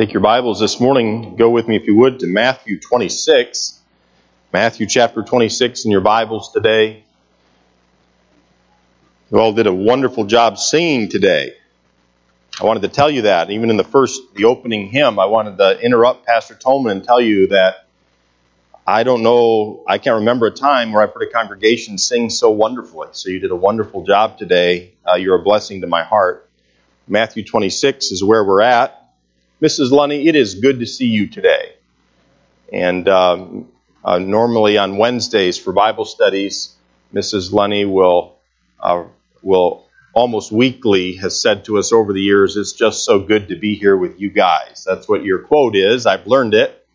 Take your Bibles this morning, go with me, if you would, to Matthew 26. Matthew chapter 26 in your Bibles today. You all did a wonderful job singing today. I wanted to tell you that. Even in the first, the opening hymn, I wanted to interrupt Pastor Tolman and tell you that I don't know, I can't remember a time where I've heard a congregation sing so wonderfully. So you did a wonderful job today. Uh, you're a blessing to my heart. Matthew 26 is where we're at. Mrs. Lunny, it is good to see you today. And um, uh, normally on Wednesdays for Bible studies, Mrs. Lunny will uh, will almost weekly has said to us over the years, "It's just so good to be here with you guys." That's what your quote is. I've learned it,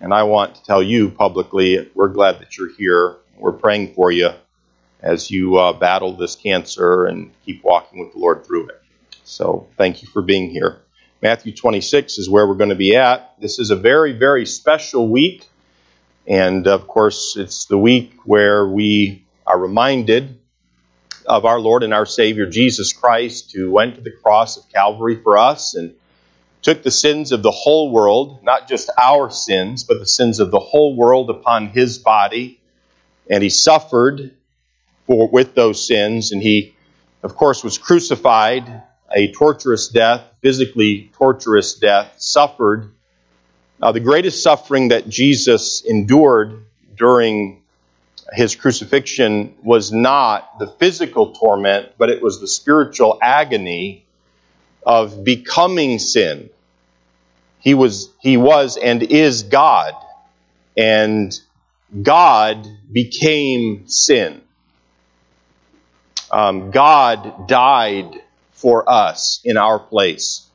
and I want to tell you publicly, we're glad that you're here. We're praying for you as you uh, battle this cancer and keep walking with the Lord through it. So, thank you for being here. Matthew 26 is where we're going to be at. This is a very, very special week. And of course, it's the week where we are reminded of our Lord and our Savior Jesus Christ, who went to the cross of Calvary for us and took the sins of the whole world, not just our sins, but the sins of the whole world upon his body. And he suffered for, with those sins. And he, of course, was crucified a torturous death, physically torturous death, suffered. Uh, the greatest suffering that Jesus endured during his crucifixion was not the physical torment, but it was the spiritual agony of becoming sin. He was, he was and is God, and God became sin. Um, God died for us in our place.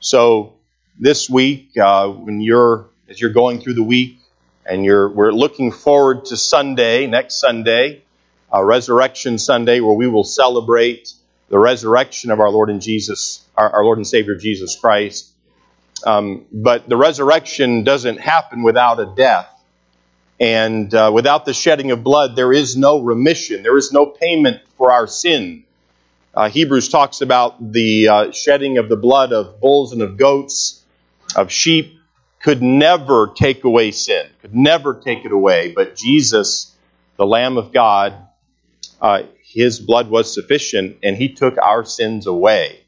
So this week, uh, when you're as you're going through the week, and you're we're looking forward to Sunday, next Sunday, uh, Resurrection Sunday, where we will celebrate the resurrection of our Lord and Jesus, our, our Lord and Savior Jesus Christ. Um, but the resurrection doesn't happen without a death. And uh, without the shedding of blood, there is no remission. There is no payment for our sin. Uh, Hebrews talks about the uh, shedding of the blood of bulls and of goats, of sheep, could never take away sin, could never take it away. But Jesus, the Lamb of God, uh, his blood was sufficient and he took our sins away.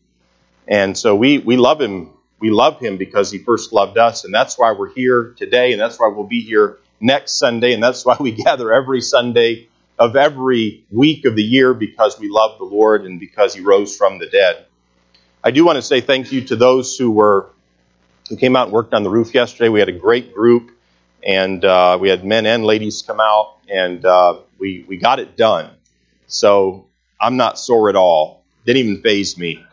And so we, we love him. We love him because he first loved us. And that's why we're here today. And that's why we'll be here next Sunday. And that's why we gather every Sunday of every week of the year because we love the Lord and because He rose from the dead. I do want to say thank you to those who were who came out and worked on the roof yesterday. We had a great group, and uh, we had men and ladies come out, and uh, we we got it done. So I'm not sore at all. Didn't even faze me.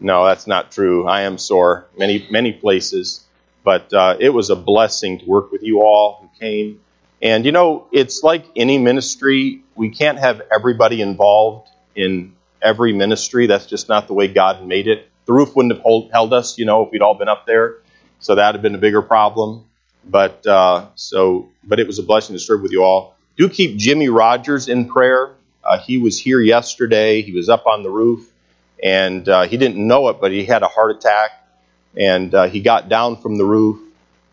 No, that's not true. I am sore many many places, but uh, it was a blessing to work with you all who came and you know, it's like any ministry, we can't have everybody involved in every ministry. That's just not the way God made it. The roof wouldn't have hold, held us, you know, if we'd all been up there. So that would have been a bigger problem. But uh, so, but it was a blessing to serve with you all. Do keep Jimmy Rogers in prayer. Uh, he was here yesterday. He was up on the roof, and uh, he didn't know it, but he had a heart attack, and uh, he got down from the roof.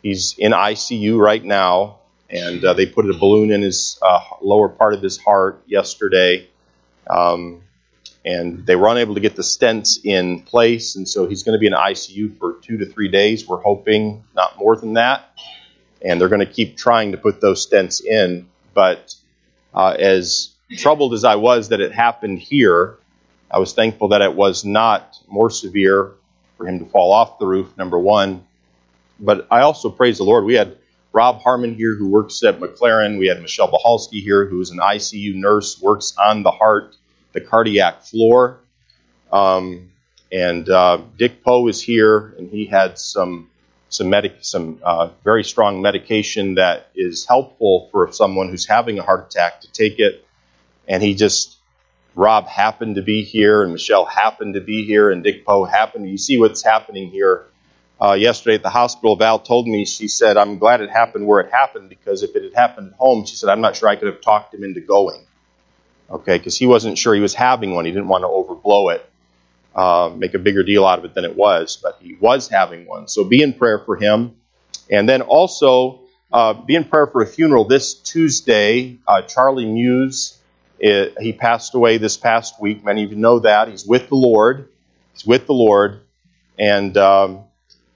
He's in ICU right now, and uh, they put a balloon in his uh, lower part of his heart yesterday. Um, and they were unable to get the stents in place, and so he's going to be in ICU for two to three days. We're hoping not more than that, and they're going to keep trying to put those stents in. But uh, as troubled as I was that it happened here, I was thankful that it was not more severe for him to fall off the roof. Number one, but I also praise the Lord. We had Rob Harmon here, who works at McLaren. We had Michelle Bahalski here, who is an ICU nurse, works on the heart, the cardiac floor. Um, and uh, Dick Poe is here, and he had some some medic some uh, very strong medication that is helpful for someone who's having a heart attack to take it. And he just Rob happened to be here, and Michelle happened to be here, and Dick Poe happened. You see what's happening here uh, yesterday at the hospital, Val told me, she said, I'm glad it happened where it happened because if it had happened at home, she said, I'm not sure I could have talked him into going. Okay, because he wasn't sure he was having one. He didn't want to overblow it. uh, make a bigger deal out of it than it was, but he was having one. So be in prayer for him. And then also uh, be in prayer for a funeral this Tuesday. Uh, Charlie Muse, it, he passed away this past week. Many of you know that. He's with the Lord. He's with the Lord. And um,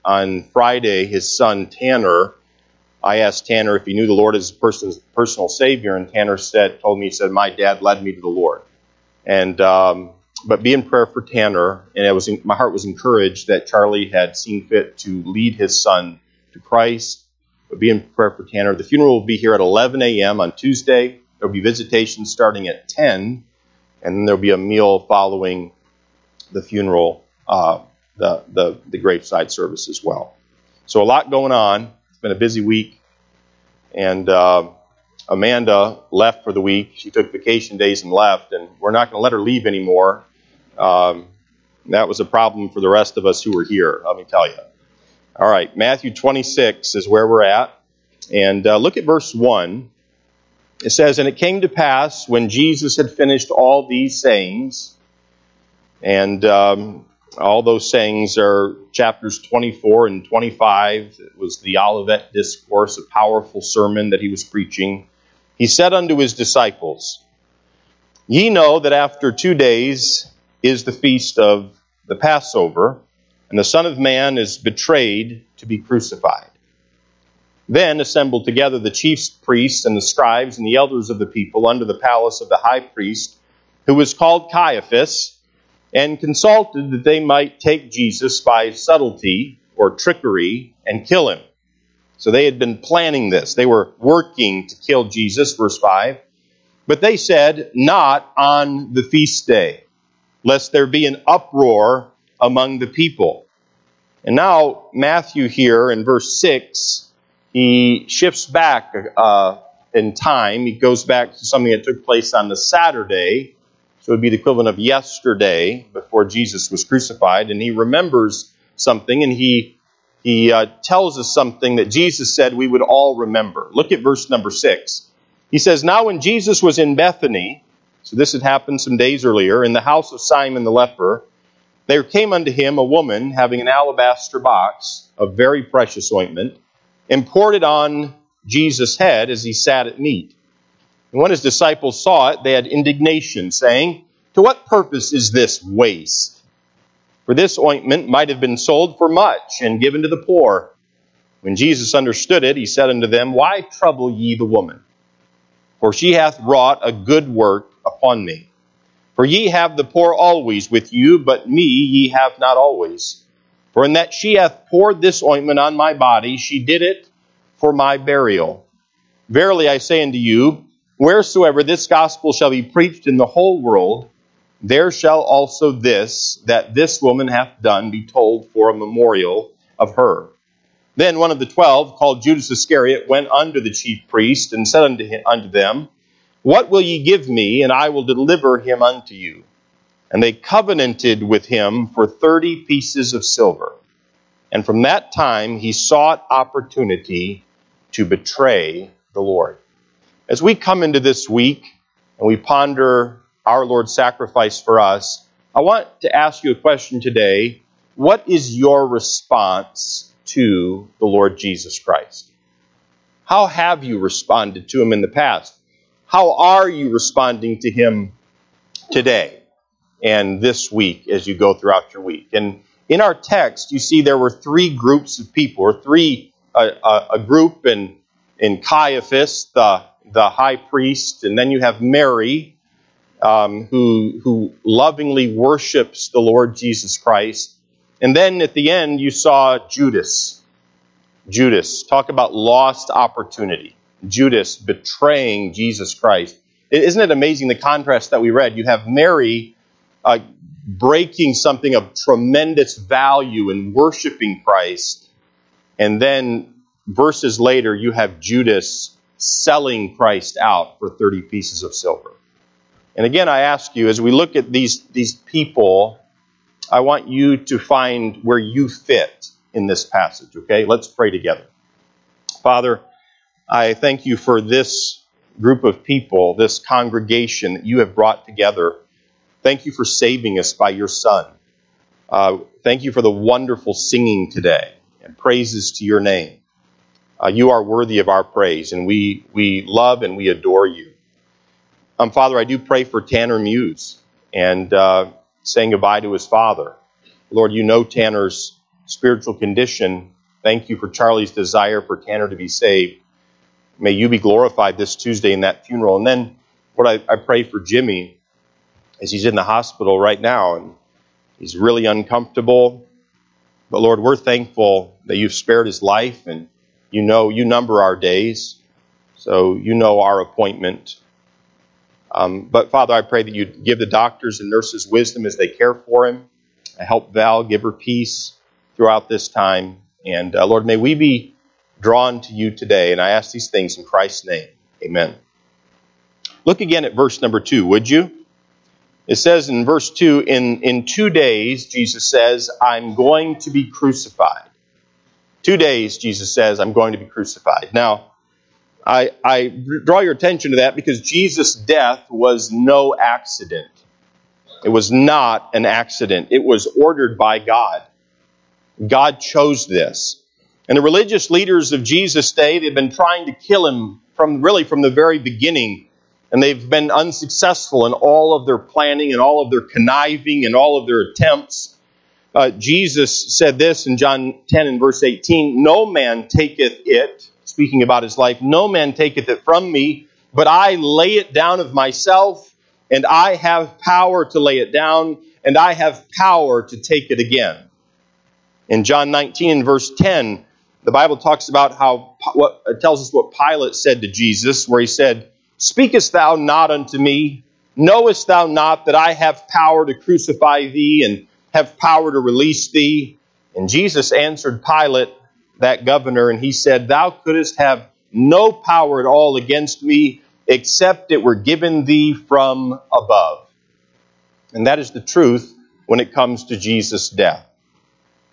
on Friday, his son Tanner, I asked Tanner if he knew the Lord as his personal Savior, and Tanner said, told me, he said, my dad led me to the Lord. And um, but be in prayer for Tanner, and it was my heart was encouraged that Charlie had seen fit to lead his son to Christ. But be in prayer for Tanner. The funeral will be here at 11 a.m. on Tuesday. There will be visitation starting at 10, and then there will be a meal following the funeral, uh, the, the the graveside service as well. So a lot going on. It's been a busy week, and. Uh, Amanda left for the week. She took vacation days and left, and we're not going to let her leave anymore. Um, that was a problem for the rest of us who were here, let me tell you. All right, Matthew 26 is where we're at. And uh, look at verse 1. It says, And it came to pass when Jesus had finished all these sayings, and um, all those sayings are chapters 24 and 25. It was the Olivet Discourse, a powerful sermon that he was preaching. He said unto his disciples, Ye know that after two days is the feast of the Passover, and the Son of Man is betrayed to be crucified. Then assembled together the chief priests and the scribes and the elders of the people under the palace of the high priest, who was called Caiaphas, and consulted that they might take Jesus by subtlety or trickery and kill him. So they had been planning this. They were working to kill Jesus, verse 5. But they said, Not on the feast day lest there be an uproar among the people. And now, Matthew here in verse 6, he shifts back uh, in time. He goes back to something that took place on the Saturday, so it would be the equivalent of yesterday before Jesus was crucified. And he remembers something, and he, he uh, tells us something that Jesus said we would all remember. Look at verse number 6. He says, Now when Jesus was in Bethany, so this had happened some days earlier. In the house of Simon the leper, there came unto him a woman having an alabaster box of very precious ointment, and poured it on Jesus' head as he sat at meat. And when his disciples saw it, they had indignation, saying, To what purpose is this waste? For this ointment might have been sold for much and given to the poor. When Jesus understood it, he said unto them, Why trouble ye the woman? For she hath wrought a good work upon me. For ye have the poor always with you, but me ye have not always. For in that she hath poured this ointment on my body, she did it for my burial. Verily I say unto you, wheresoever this gospel shall be preached in the whole world, there shall also this, that this woman hath done, be told for a memorial of her. Then one of the twelve, called Judas Iscariot, went unto the chief priest and said unto, him, unto them, what will ye give me, and I will deliver him unto you? And they covenanted with him for thirty pieces of silver. And from that time he sought opportunity to betray the Lord. As we come into this week and we ponder our Lord's sacrifice for us, I want to ask you a question today. What is your response to the Lord Jesus Christ? How have you responded to him in the past? How are you responding to Him today and this week as you go throughout your week? And in our text, you see there were three groups of people, or three, uh, a group in, in Caiaphas, the, the high priest, and then you have Mary, um, who, who lovingly worships the Lord Jesus Christ. And then at the end, you saw Judas. Judas. Talk about lost opportunity. Judas betraying Jesus Christ. Isn't it amazing the contrast that we read? You have Mary uh, breaking something of tremendous value and worshiping Christ, and then verses later, you have Judas selling Christ out for 30 pieces of silver. And again, I ask you, as we look at these, these people, I want you to find where you fit in this passage, okay? Let's pray together. Father, I thank you for this group of people, this congregation that you have brought together. Thank you for saving us by your Son. Uh, thank you for the wonderful singing today and praises to your name. Uh, you are worthy of our praise, and we, we love and we adore you. Um, Father, I do pray for Tanner Muse and uh, saying goodbye to his father. Lord, you know Tanner's spiritual condition. Thank you for Charlie's desire for Tanner to be saved. May you be glorified this Tuesday in that funeral. And then, Lord, I, I pray for Jimmy as he's in the hospital right now and he's really uncomfortable. But Lord, we're thankful that you've spared his life and you know, you number our days, so you know our appointment. Um, but Father, I pray that you give the doctors and nurses wisdom as they care for him. Help Val, give her peace throughout this time. And uh, Lord, may we be drawn to you today. And I ask these things in Christ's name. Amen. Look again at verse number two, would you? It says in verse 2 in, in two days, Jesus says, I'm going to be crucified. Two days, Jesus says, I'm going to be crucified. Now, I, I draw your attention to that because Jesus' death was no accident. It was not an accident. It was ordered by God. God chose this. And the religious leaders of Jesus' day, they've been trying to kill him from really from the very beginning. And they've been unsuccessful in all of their planning and all of their conniving and all of their attempts. Uh, Jesus said this in John 10 and verse 18 No man taketh it, speaking about his life, no man taketh it from me, but I lay it down of myself, and I have power to lay it down, and I have power to take it again. In John 19 and verse 10, the Bible talks about how what it tells us what Pilate said to Jesus, where he said, Speakest thou not unto me? Knowest thou not that I have power to crucify thee and have power to release thee? And Jesus answered Pilate, that governor, and he said, Thou couldst have no power at all against me, except it were given thee from above. And that is the truth when it comes to Jesus' death.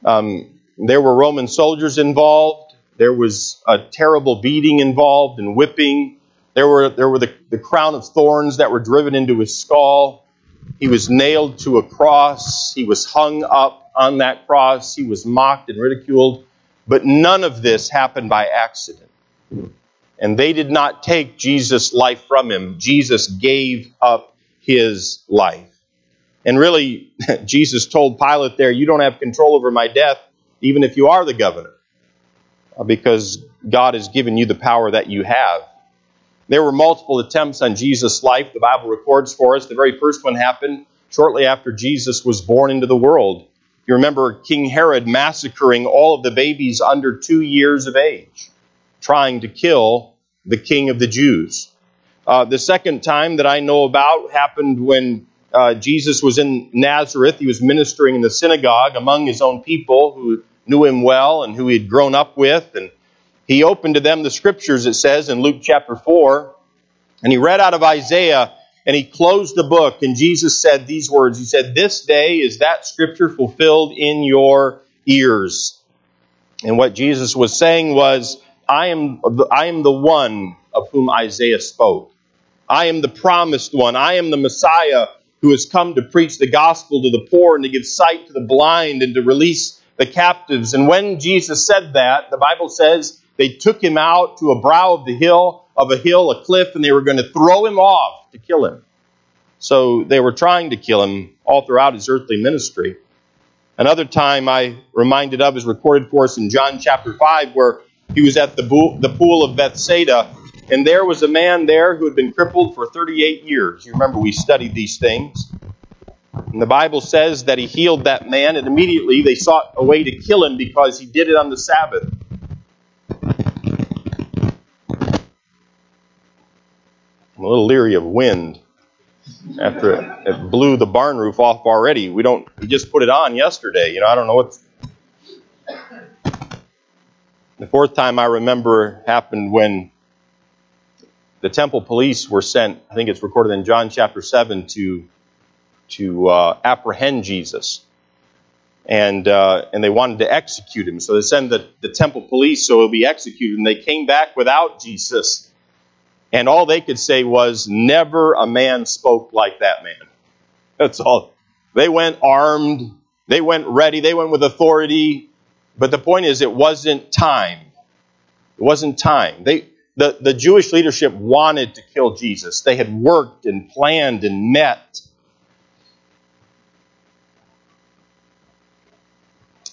Um, there were Roman soldiers involved. There was a terrible beating involved and whipping. There were, there were the, the crown of thorns that were driven into his skull. He was nailed to a cross. He was hung up on that cross. He was mocked and ridiculed. But none of this happened by accident. And they did not take Jesus' life from him. Jesus gave up his life. And really, Jesus told Pilate there, You don't have control over my death, even if you are the governor, because God has given you the power that you have. There were multiple attempts on Jesus' life. The Bible records for us. The very first one happened shortly after Jesus was born into the world. You remember King Herod massacring all of the babies under two years of age, trying to kill the king of the Jews. Uh, the second time that I know about happened when uh, Jesus was in Nazareth. He was ministering in the synagogue among his own people who knew him well and who he had grown up with. And he opened to them the scriptures, it says in Luke chapter 4, and he read out of Isaiah and he closed the book. And Jesus said these words He said, This day is that scripture fulfilled in your ears. And what Jesus was saying was, I am, I am the one of whom Isaiah spoke. I am the promised one. I am the Messiah who has come to preach the gospel to the poor and to give sight to the blind and to release the captives. And when Jesus said that, the Bible says they took him out to a brow of the hill, of a hill, a cliff, and they were going to throw him off to kill him. So they were trying to kill him all throughout his earthly ministry. Another time I reminded of is recorded for us in John chapter 5, where he was at the pool of Bethsaida, and there was a man there who had been crippled for 38 years. You remember we studied these things. And the Bible says that he healed that man, and immediately they sought a way to kill him because he did it on the Sabbath. A little leery of wind after it, it, blew the barn roof off already. We don't. We just put it on yesterday. You know, I don't know what. The fourth time I remember happened when the temple police were sent. I think it's recorded in John chapter seven to to uh, apprehend Jesus, and uh, and they wanted to execute him. So they send the, the temple police so he'll be executed. And they came back without Jesus and all they could say was, Never a man spoke like that man. That's all. They went armed They went ready, they went with authority, but the point is, it wasn't time. It wasn't time. They, the, the Jewish leadership wanted to kill Jesus. They had worked and planned and met.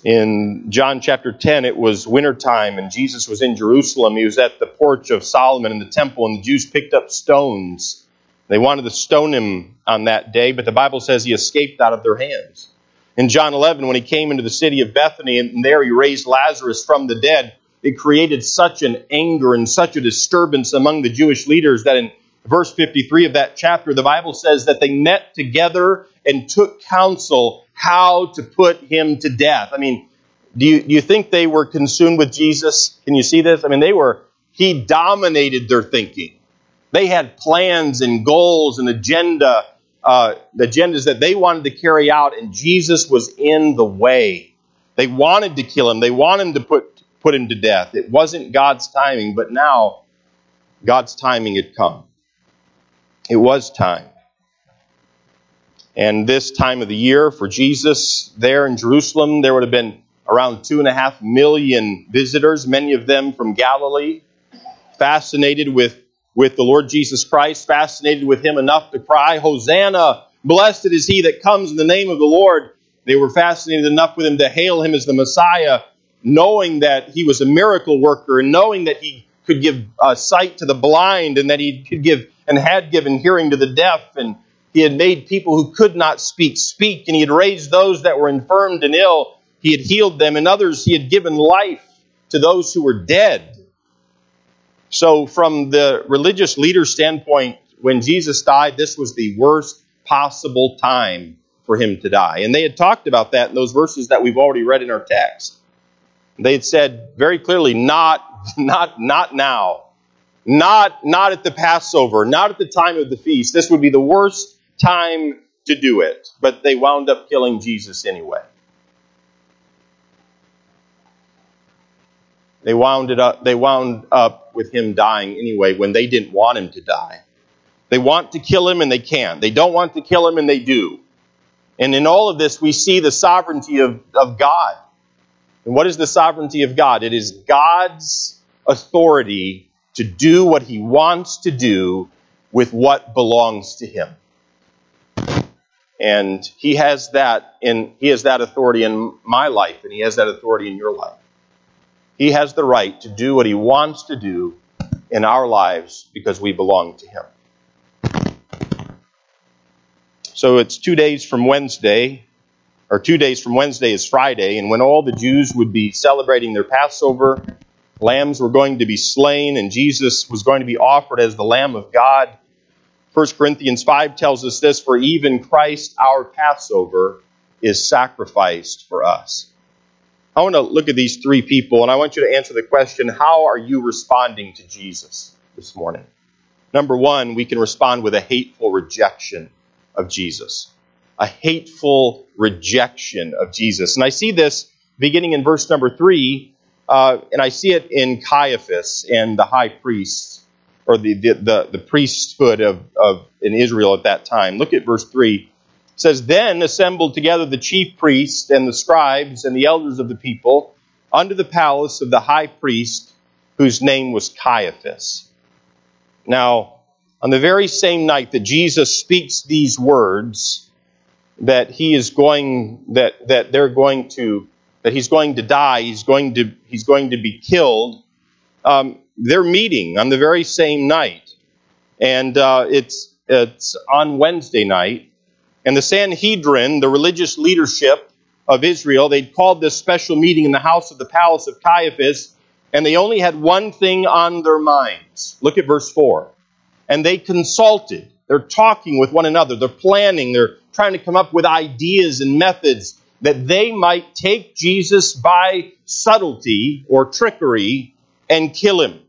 In John chapter 10, it was wintertime, and Jesus was in Jerusalem. He was at the porch of Solomon in the temple, and the Jews picked up stones. They wanted to stone him on that day, but the Bible says he escaped out of their hands. In John 11, when he came into the city of Bethany, and there he raised Lazarus from the dead, it created such an anger and such a disturbance among the Jewish leaders that in verse 53 of that chapter, the Bible says that they met together and took counsel how to put him to death. I mean, do you, do you think they were consumed with Jesus? Can you see this? I mean, they were, he dominated their thinking. They had plans and goals and agenda, uh, agendas that they wanted to carry out, and Jesus was in the way. They wanted to kill him. They wanted to put, put him to death. It wasn't God's timing, but now God's timing had come. It was time. And this time of the year for Jesus there in Jerusalem, there would have been around two and a half million visitors, many of them from Galilee, fascinated with, with the Lord Jesus Christ, fascinated with him enough to cry, Hosanna! Blessed is he that comes in the name of the Lord. They were fascinated enough with him to hail him as the Messiah, knowing that he was a miracle worker and knowing that he could give uh, sight to the blind and that he could give and had given hearing to the deaf and he had made people who could not speak speak, and he had raised those that were infirmed and ill. He had healed them, and others he had given life to those who were dead. So, from the religious leader standpoint, when Jesus died, this was the worst possible time for him to die. And they had talked about that in those verses that we've already read in our text. They had said very clearly, not, not, not now. Not, not at the Passover, not at the time of the feast. This would be the worst time to do it, but they wound up killing Jesus anyway. They wound, it up, they wound up with him dying anyway when they didn't want him to die. They want to kill him and they can't. They don't want to kill him and they do. And in all of this, we see the sovereignty of, of God. And what is the sovereignty of God? It is God's authority to do what he wants to do with what belongs to him. And he has that in he has that authority in my life, and he has that authority in your life. He has the right to do what he wants to do in our lives because we belong to him. So it's two days from Wednesday, or two days from Wednesday is Friday, and when all the Jews would be celebrating their Passover, lambs were going to be slain, and Jesus was going to be offered as the Lamb of God 1 Corinthians 5 tells us this For even Christ, our Passover, is sacrificed for us. I want to look at these three people and I want you to answer the question how are you responding to Jesus this morning? Number one, we can respond with a hateful rejection of Jesus. A hateful rejection of Jesus. And I see this beginning in verse number three, uh, and I see it in Caiaphas and the high priests or the, the, the, the priesthood of, of in Israel at that time. Look at verse 3. It says, Then assembled together the chief priests and the scribes and the elders of the people unto the palace of the high priest, whose name was Caiaphas. Now, on the very same night that Jesus speaks these words, that he is going, that, that they're going to, that he's going to die, he's going to, he's going to be killed, um, they're meeting on the very same night. And uh, it's, it's on Wednesday night. And the Sanhedrin, the religious leadership of Israel, they'd called this special meeting in the house of the palace of Caiaphas, and they only had one thing on their minds. Look at verse 4. And they consulted. They're talking with one another. They're planning. They're trying to come up with ideas and methods that they might take Jesus by subtlety or trickery and kill him.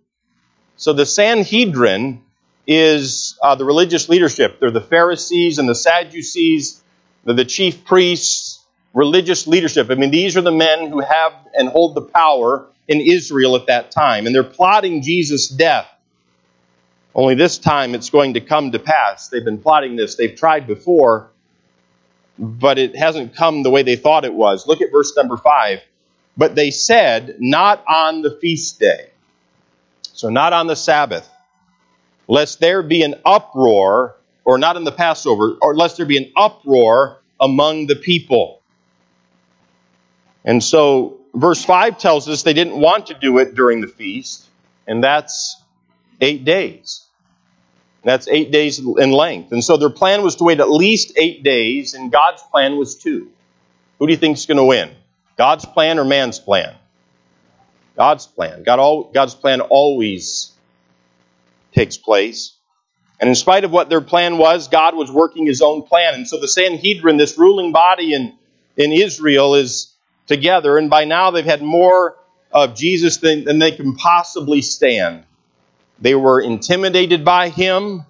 So the Sanhedrin is uh, the religious leadership. They're the Pharisees and the Sadducees, they're the chief priests, religious leadership. I mean, these are the men who have and hold the power in Israel at that time. And they're plotting Jesus' death. Only this time it's going to come to pass. They've been plotting this, they've tried before. but it hasn't come the way they thought it was. Look at verse number 5. But they said, Not on the feast day. So, not on the Sabbath, lest there be an uproar, or not in the Passover, or lest there be an uproar among the people. And so, verse 5 tells us they didn't want to do it during the feast, and that's eight days. That's eight days in length. And so their plan was to wait at least eight days, and God's plan was two. Who do you think is going to win? God's plan or man's plan? God's plan. God all, God's plan always takes place. And in spite of what their plan was, God was working his own plan. And so the Sanhedrin, this ruling body in, in Israel, is together. And by now they've had more of Jesus than, than they can possibly stand. They were intimidated by him,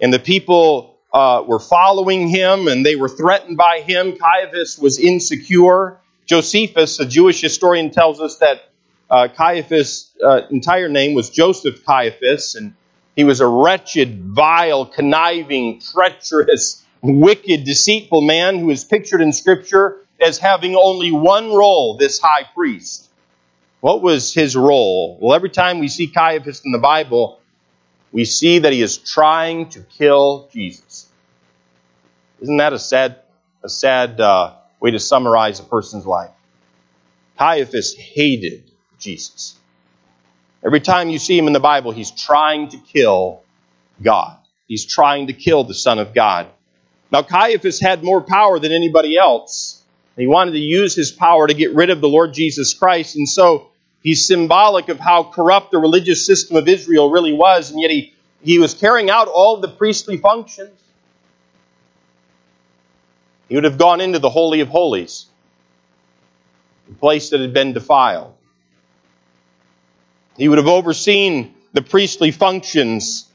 and the people uh, were following him, and they were threatened by him. Caiaphas was insecure. Josephus, a Jewish historian, tells us that uh, Caiaphas' uh, entire name was Joseph Caiaphas, and he was a wretched, vile, conniving, treacherous, wicked, deceitful man who is pictured in Scripture as having only one role, this high priest. What was his role? Well, every time we see Caiaphas in the Bible, we see that he is trying to kill Jesus. Isn't that a sad, a sad uh, way to summarize a person's life? Caiaphas hated Jesus. Every time you see him in the Bible, he's trying to kill God. He's trying to kill the Son of God. Now, Caiaphas had more power than anybody else. He wanted to use his power to get rid of the Lord Jesus Christ. And so He's symbolic of how corrupt the religious system of Israel really was, and yet he, he was carrying out all the priestly functions. He would have gone into the Holy of Holies, the place that had been defiled. He would have overseen the priestly functions.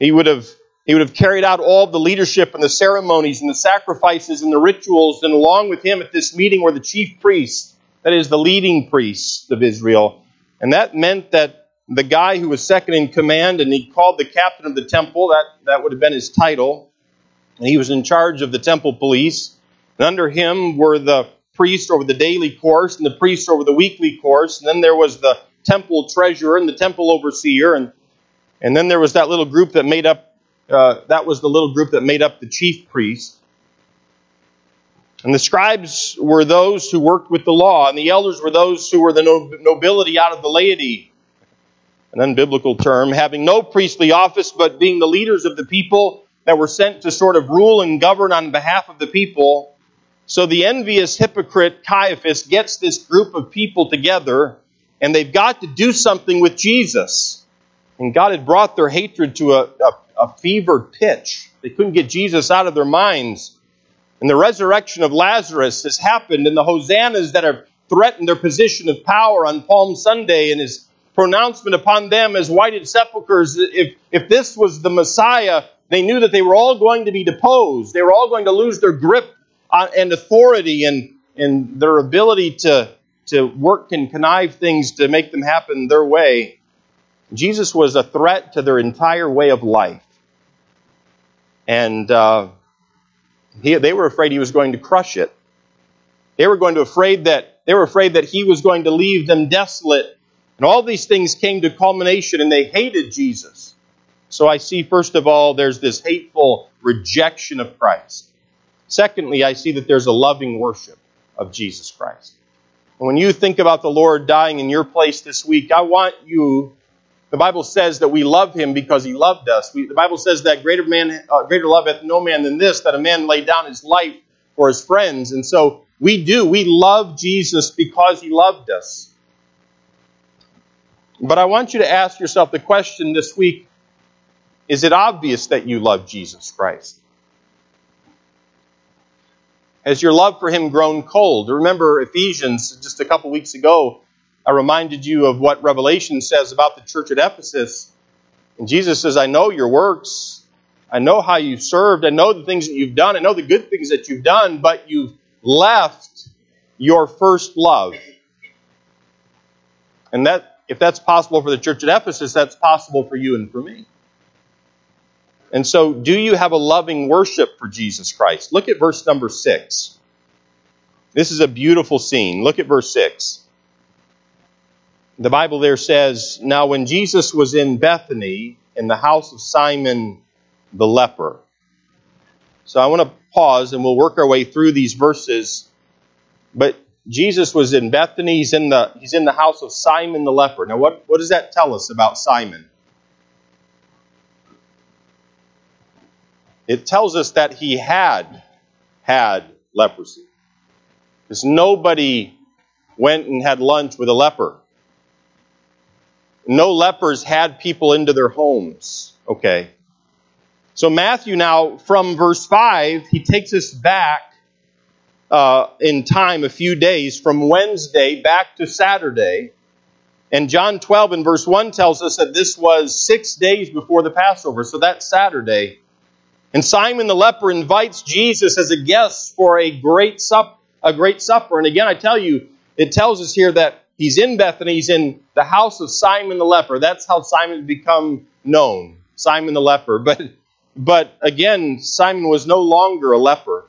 He would have, he would have carried out all the leadership and the ceremonies and the sacrifices and the rituals, and along with him at this meeting were the chief priests that is, the leading priests of Israel. And that meant that the guy who was second in command, and he called the captain of the temple, that, that would have been his title, and he was in charge of the temple police. And under him were the priest over the daily course, and the priest over the weekly course, and then there was the temple treasurer and the temple overseer, and, and then there was that little group that made up, uh, that was the little group that made up the chief priest. And the scribes were those who worked with the law, and the elders were those who were the nobility out of the laity. An unbiblical term, having no priestly office, but being the leaders of the people that were sent to sort of rule and govern on behalf of the people. So the envious hypocrite Caiaphas gets this group of people together, and they've got to do something with Jesus. And God had brought their hatred to a, a, a fevered pitch. They couldn't get Jesus out of their minds. And the resurrection of Lazarus has happened, and the hosannas that have threatened their position of power on Palm Sunday and his pronouncement upon them as whited sepulchres, if, if this was the Messiah, they knew that they were all going to be deposed. They were all going to lose their grip on, and authority and, and their ability to, to work and connive things to make them happen their way. Jesus was a threat to their entire way of life. And uh, he, they were afraid he was going to crush it. They were going to afraid that they were afraid that he was going to leave them desolate. And all these things came to culmination and they hated Jesus. So I see first of all there's this hateful rejection of Christ. Secondly, I see that there's a loving worship of Jesus Christ. And when you think about the Lord dying in your place this week, I want you the Bible says that we love him because he loved us. We, the Bible says that greater man, uh, greater love hath no man than this, that a man laid down his life for his friends. And so we do. We love Jesus because he loved us. But I want you to ask yourself the question this week is it obvious that you love Jesus Christ? Has your love for him grown cold? Remember Ephesians just a couple weeks ago I reminded you of what Revelation says about the church at Ephesus. And Jesus says, I know your works. I know how you served. I know the things that you've done. I know the good things that you've done, but you've left your first love. And that, if that's possible for the church at Ephesus, that's possible for you and for me. And so, do you have a loving worship for Jesus Christ? Look at verse number 6. This is a beautiful scene. Look at verse 6. The Bible there says, Now when Jesus was in Bethany, in the house of Simon the leper. So I want to pause and we'll work our way through these verses. But Jesus was in Bethany, he's in the, he's in the house of Simon the leper. Now, what, what does that tell us about Simon? It tells us that he had had leprosy. Because nobody went and had lunch with a leper. No lepers had people into their homes. Okay. So Matthew now, from verse 5, he takes us back uh, in time a few days from Wednesday back to Saturday. And John 12 in verse 1 tells us that this was six days before the Passover, so that's Saturday. And Simon the leper invites Jesus as a guest for a great sup, a great supper. And again, I tell you, it tells us here that he's in Bethany, he's in the house of Simon the leper. That's how Simon become known, Simon the leper. But but again, Simon was no longer a leper.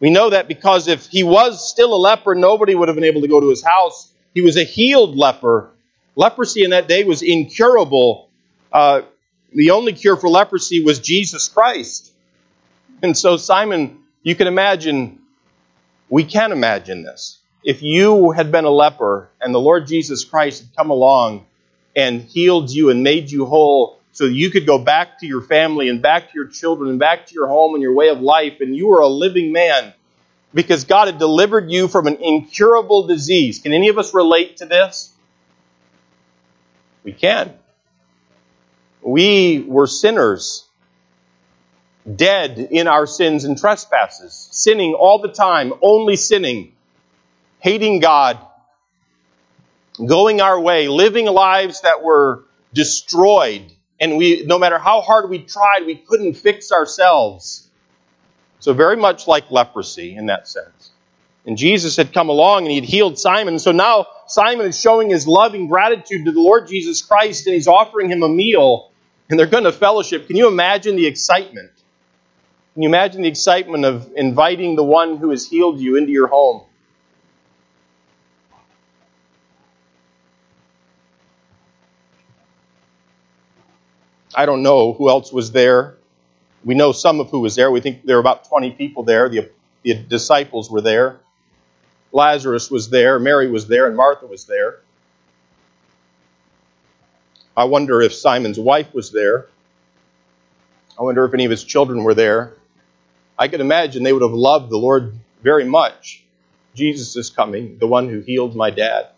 We know that because if he was still a leper, nobody would have been able to go to his house. He was a healed leper. Leprosy in that day was incurable. Uh, the only cure for leprosy was Jesus Christ. And so, Simon, you can imagine, we can imagine this. If you had been a leper and the Lord Jesus Christ had come along and healed you and made you whole so you could go back to your family and back to your children and back to your home and your way of life, and you were a living man because God had delivered you from an incurable disease. Can any of us relate to this? We can. We were sinners, dead in our sins and trespasses, sinning all the time, only sinning, hating God, going our way, living lives that were destroyed. And we, no matter how hard we tried, we couldn't fix ourselves. So, very much like leprosy in that sense. And Jesus had come along and he had healed Simon. So now Simon is showing his loving gratitude to the Lord Jesus Christ and he's offering him a meal and they're going to fellowship. Can you imagine the excitement? Can you imagine the excitement of inviting the one who has healed you into your home? I don't know who else was there. We know some of who was there. We think there were about 20 people there. The, the disciples were there. Lazarus was there. Mary was there. And Martha was there. I wonder if Simon's wife was there. I wonder if any of his children were there. I can imagine they would have loved the Lord very much. Jesus is coming, the one who healed my dad.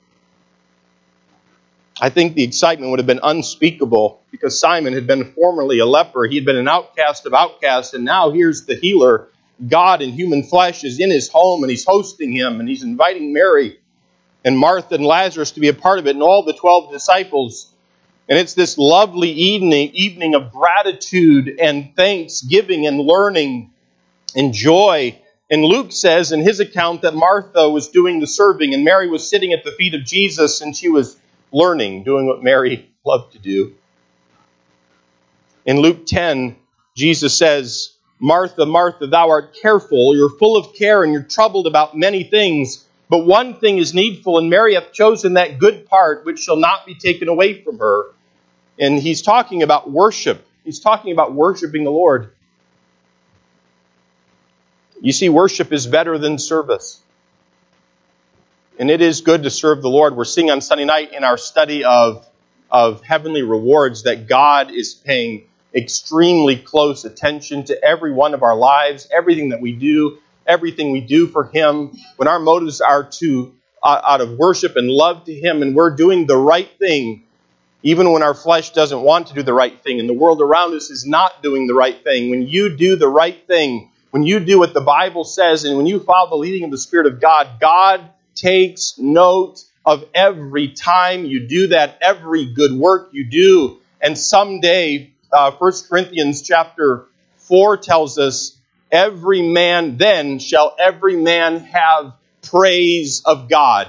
I think the excitement would have been unspeakable because Simon had been formerly a leper. He had been an outcast of outcasts, and now here's the healer. God in human flesh is in his home, and he's hosting him, and he's inviting Mary and Martha and Lazarus to be a part of it, and all the 12 disciples. And it's this lovely evening, evening of gratitude and thanksgiving and learning and joy. And Luke says in his account that Martha was doing the serving, and Mary was sitting at the feet of Jesus, and she was learning, doing what Mary loved to do. In Luke 10, Jesus says, Martha, Martha, thou art careful, you're full of care, and you're troubled about many things. But one thing is needful, and Mary hath chosen that good part which shall not be taken away from her. And he's talking about worship. He's talking about worshiping the Lord. You see, worship is better than service. And it is good to serve the Lord. We're seeing on Sunday night in our study of, of heavenly rewards that God is paying extremely close attention to every one of our lives, everything that we do, everything we do for Him. When our motives are to uh, out of worship and love to Him, and we're doing the right thing, even when our flesh doesn't want to do the right thing, and the world around us is not doing the right thing. When you do the right thing, when you do what the Bible says, and when you follow the leading of the Spirit of God, God takes note of every time you do that, every good work you do. And someday, uh, 1 Corinthians chapter 4 tells us, every man then shall every man have praise of God.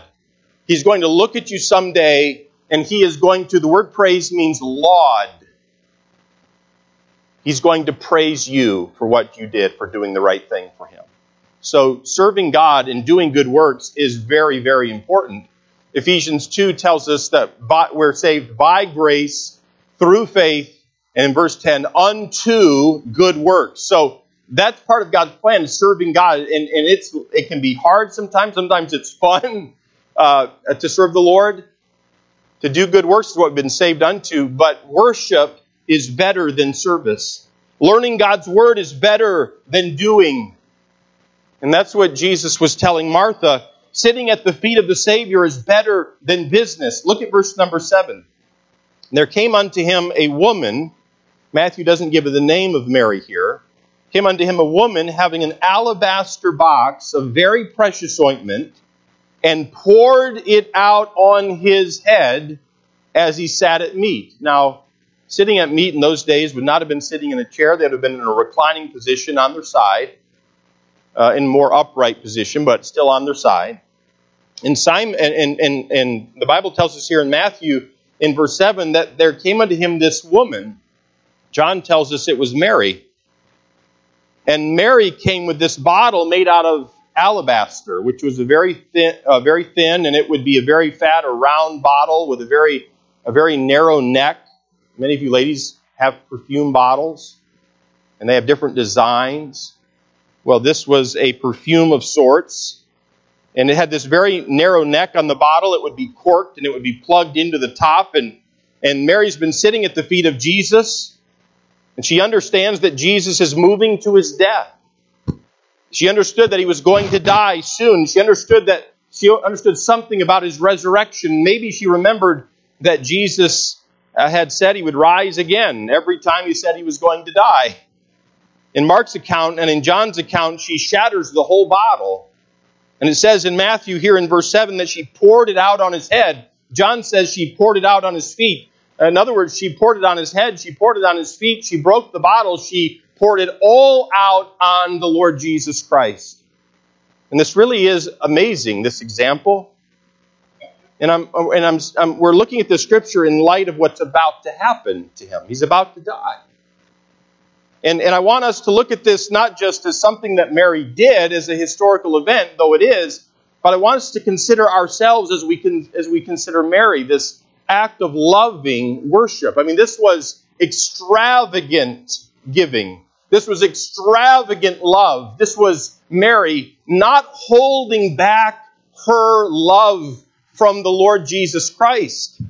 He's going to look at you someday and he is going to, the word praise means laud. He's going to praise you for what you did for doing the right thing for him. So serving God and doing good works is very, very important. Ephesians 2 tells us that we're saved by grace through faith, and in verse 10, unto good works. So that's part of God's plan, serving God, and, and it's it can be hard sometimes. Sometimes it's fun uh, to serve the Lord. To do good works is what we've been saved unto, but worship is better than service. Learning God's word is better than doing. And that's what Jesus was telling Martha. Sitting at the feet of the Savior is better than business. Look at verse number 7. There came unto him a woman, Matthew doesn't give the name of Mary here, came unto him a woman having an alabaster box of very precious ointment, and poured it out on his head as he sat at meat. Now, sitting at meat in those days would not have been sitting in a chair, they would have been in a reclining position on their side uh, in more upright position, but still on their side. And Simon and, and, and the Bible tells us here in Matthew in verse 7 that there came unto him this woman. John tells us it was Mary. And Mary came with this bottle made out of alabaster, which was a very thin, uh, very thin, and it would be a very fat or round bottle with a very, a very narrow neck. Many of you ladies have perfume bottles, and they have different designs. Well, this was a perfume of sorts. And it had this very narrow neck on the bottle. It would be corked and it would be plugged into the top. And, and Mary's been sitting at the feet of Jesus. And she understands that Jesus is moving to his death. She understood that he was going to die soon. She understood that she understood something about his resurrection. Maybe she remembered that Jesus uh, had said he would rise again every time he said he was going to die. In Mark's account and in John's account, she shatters the whole bottle. And it says in Matthew here in verse 7 that she poured it out on his head. John says she poured it out on his feet. In other words, she poured it on his head, she poured it on his feet, she broke the bottle, she poured it all out on the Lord Jesus Christ. And this really is amazing, this example. And, I'm, and I'm, I'm, we're looking at the scripture in light of what's about to happen to him. He's about to die. And, and I want us to look at this not just as something that Mary did as a historical event, though it is, but I want us to consider ourselves as we, can, as we consider Mary, this act of loving worship. I mean, this was extravagant giving. This was extravagant love. This was Mary not holding back her love from the Lord Jesus Christ.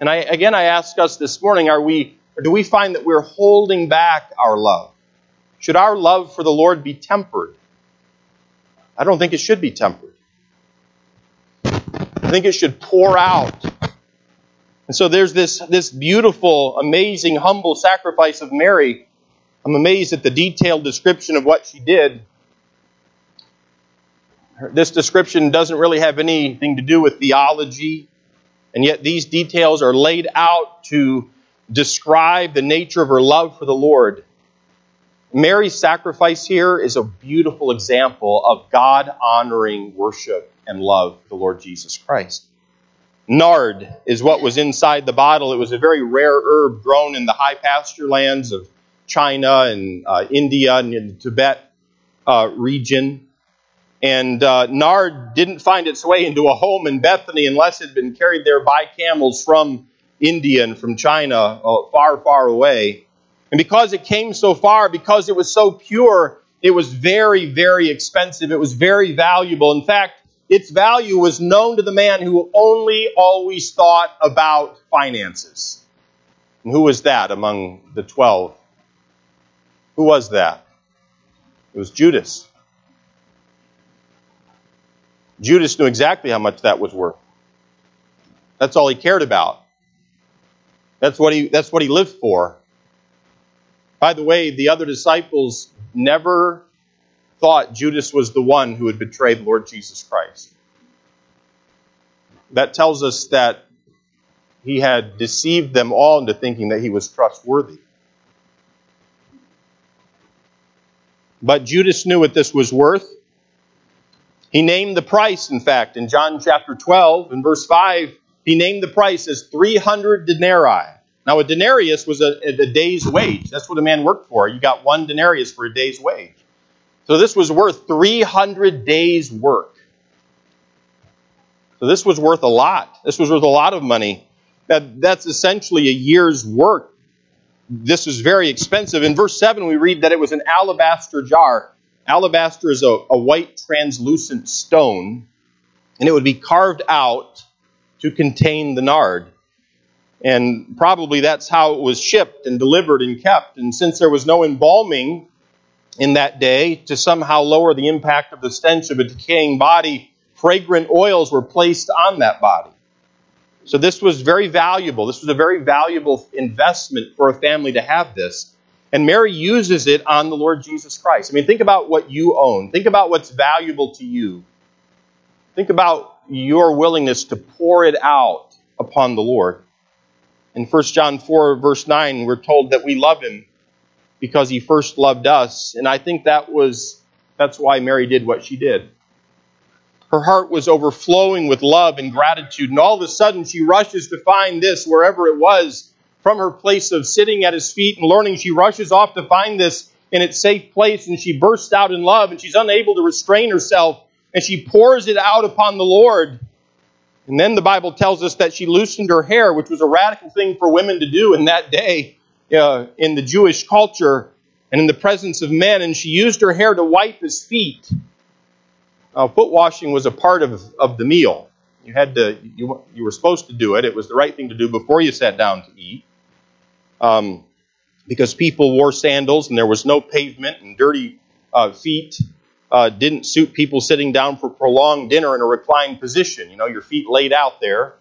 And I, again, I ask us this morning are we or do we find that we're holding back our love? Should our love for the Lord be tempered? I don't think it should be tempered. I think it should pour out. And so there's this, this beautiful, amazing, humble sacrifice of Mary. I'm amazed at the detailed description of what she did. This description doesn't really have anything to do with theology, and yet these details are laid out to describe the nature of her love for the Lord. Mary's sacrifice here is a beautiful example of God honoring worship and love for the Lord Jesus Christ. Nard is what was inside the bottle. It was a very rare herb grown in the high pasture lands of China and uh, India and in the Tibet uh, region. And uh, nard didn't find its way into a home in Bethany unless it had been carried there by camels from India and from China, uh, far, far away. And because it came so far, because it was so pure, it was very, very expensive. It was very valuable. In fact, its value was known to the man who only always thought about finances. And who was that among the twelve? Who was that? It was Judas. Judas knew exactly how much that was worth. That's all he cared about. That's what he, that's what he lived for. By the way, the other disciples never thought Judas was the one who had betrayed the Lord Jesus Christ. That tells us that he had deceived them all into thinking that he was trustworthy. But Judas knew what this was worth. He named the price, in fact, in John chapter 12, in verse 5, he named the price as 300 denarii. Now, a denarius was a, a day's wage. That's what a man worked for. You got one denarius for a day's wage. So this was worth 300 days' work. So this was worth a lot. This was worth a lot of money. That, that's essentially a year's work. This was very expensive. In verse 7, we read that it was an alabaster jar. Alabaster is a, a white translucent stone, and it would be carved out to contain the nard. And probably that's how it was shipped and delivered and kept. And since there was no embalming in that day to somehow lower the impact of the stench of a decaying body, fragrant oils were placed on that body. So this was very valuable. This was a very valuable investment for a family to have this. And Mary uses it on the Lord Jesus Christ. I mean, think about what you own. Think about what's valuable to you. Think about your willingness to pour it out upon the Lord. In 1 John 4, verse 9, we're told that we love him because he first loved us. And I think that was that's why Mary did what she did. Her heart was overflowing with love and gratitude, and all of a sudden she rushes to find this wherever it was from her place of sitting at his feet and learning. She rushes off to find this in its safe place, and she bursts out in love, and she's unable to restrain herself, and she pours it out upon the Lord. And then the Bible tells us that she loosened her hair, which was a radical thing for women to do in that day uh, in the Jewish culture and in the presence of men, and she used her hair to wipe his feet. Uh, foot washing was a part of, of the meal. You had to, you, you were supposed to do it. It was the right thing to do before you sat down to eat. Um, because people wore sandals and there was no pavement and dirty uh, feet uh, didn't suit people sitting down for prolonged dinner in a reclined position. You know, your feet laid out there.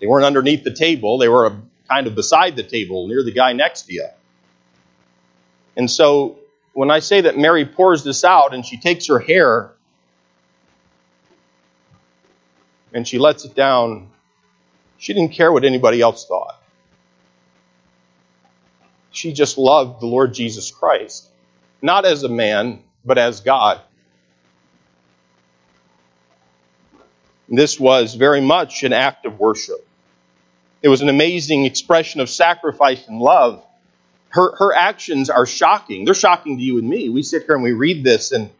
They weren't underneath the table. They were kind of beside the table near the guy next to you. And so when I say that Mary pours this out and she takes her hair and she lets it down, she didn't care what anybody else thought. She just loved the Lord Jesus Christ, not as a man, but as God. This was very much an act of worship. It was an amazing expression of sacrifice and love. Her, her actions are shocking. They're shocking to you and me. We sit here and we read this, and,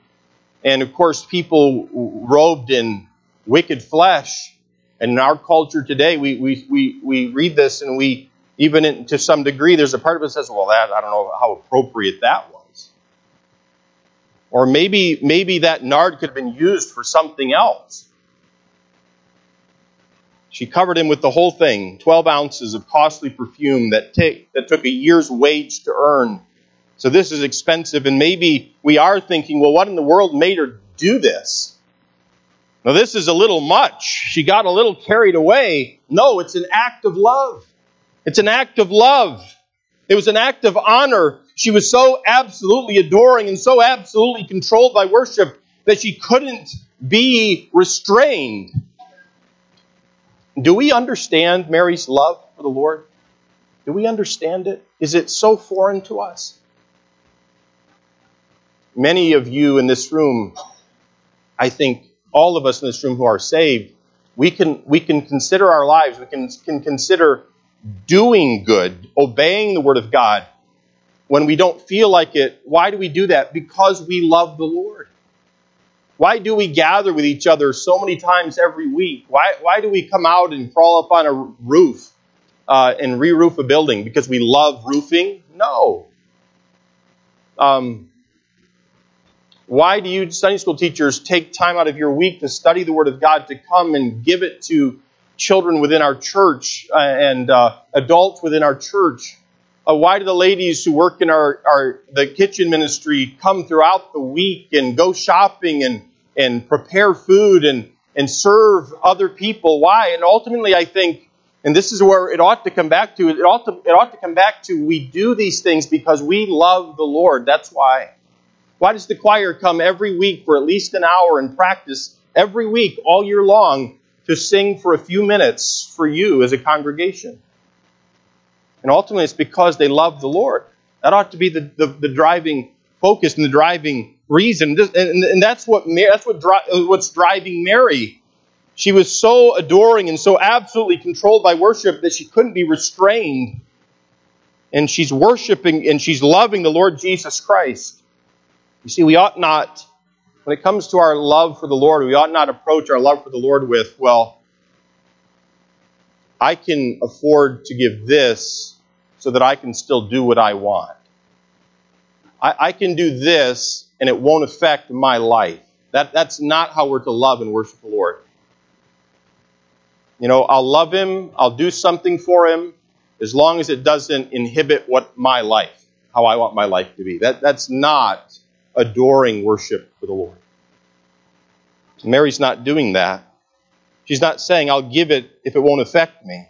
and of course, people robed in wicked flesh. And in our culture today, we, we, we, we read this and we, even in, to some degree, there's a part of us that says, well, that, I don't know how appropriate that was. Or maybe, maybe that nard could have been used for something else. She covered him with the whole thing 12 ounces of costly perfume that, take, that took a year's wage to earn. So this is expensive, and maybe we are thinking, well, what in the world made her do this? Now, this is a little much. She got a little carried away. No, it's an act of love. It's an act of love. It was an act of honor. She was so absolutely adoring and so absolutely controlled by worship that she couldn't be restrained. Do we understand Mary's love for the Lord? Do we understand it? Is it so foreign to us? Many of you in this room, I think all of us in this room who are saved, we can, we can consider our lives, we can, can consider doing good, obeying the Word of God when we don't feel like it. Why do we do that? Because we love the Lord. Why do we gather with each other so many times every week? Why, why do we come out and crawl up on a roof uh, and re roof a building? Because we love roofing? No. Um, why do you, Sunday school teachers, take time out of your week to study the Word of God, to come and give it to children within our church uh, and uh, adults within our church? Uh, why do the ladies who work in our, our the kitchen ministry come throughout the week and go shopping and and prepare food and, and serve other people. Why? And ultimately, I think, and this is where it ought to come back to, it ought to, it ought to come back to we do these things because we love the Lord. That's why. Why does the choir come every week for at least an hour and practice every week, all year long, to sing for a few minutes for you as a congregation? And ultimately, it's because they love the Lord. That ought to be the, the, the driving focus and the driving reason. And that's what that's what what's driving Mary. She was so adoring and so absolutely controlled by worship that she couldn't be restrained. and she's worshiping and she's loving the Lord Jesus Christ. You see, we ought not, when it comes to our love for the Lord, we ought not approach our love for the Lord with, well, I can afford to give this so that I can still do what I want. I, I can do this and it won't affect my life. That, that's not how we're to love and worship the Lord. You know, I'll love Him, I'll do something for Him, as long as it doesn't inhibit what my life, how I want my life to be. That, that's not adoring worship for the Lord. Mary's not doing that. She's not saying, I'll give it if it won't affect me.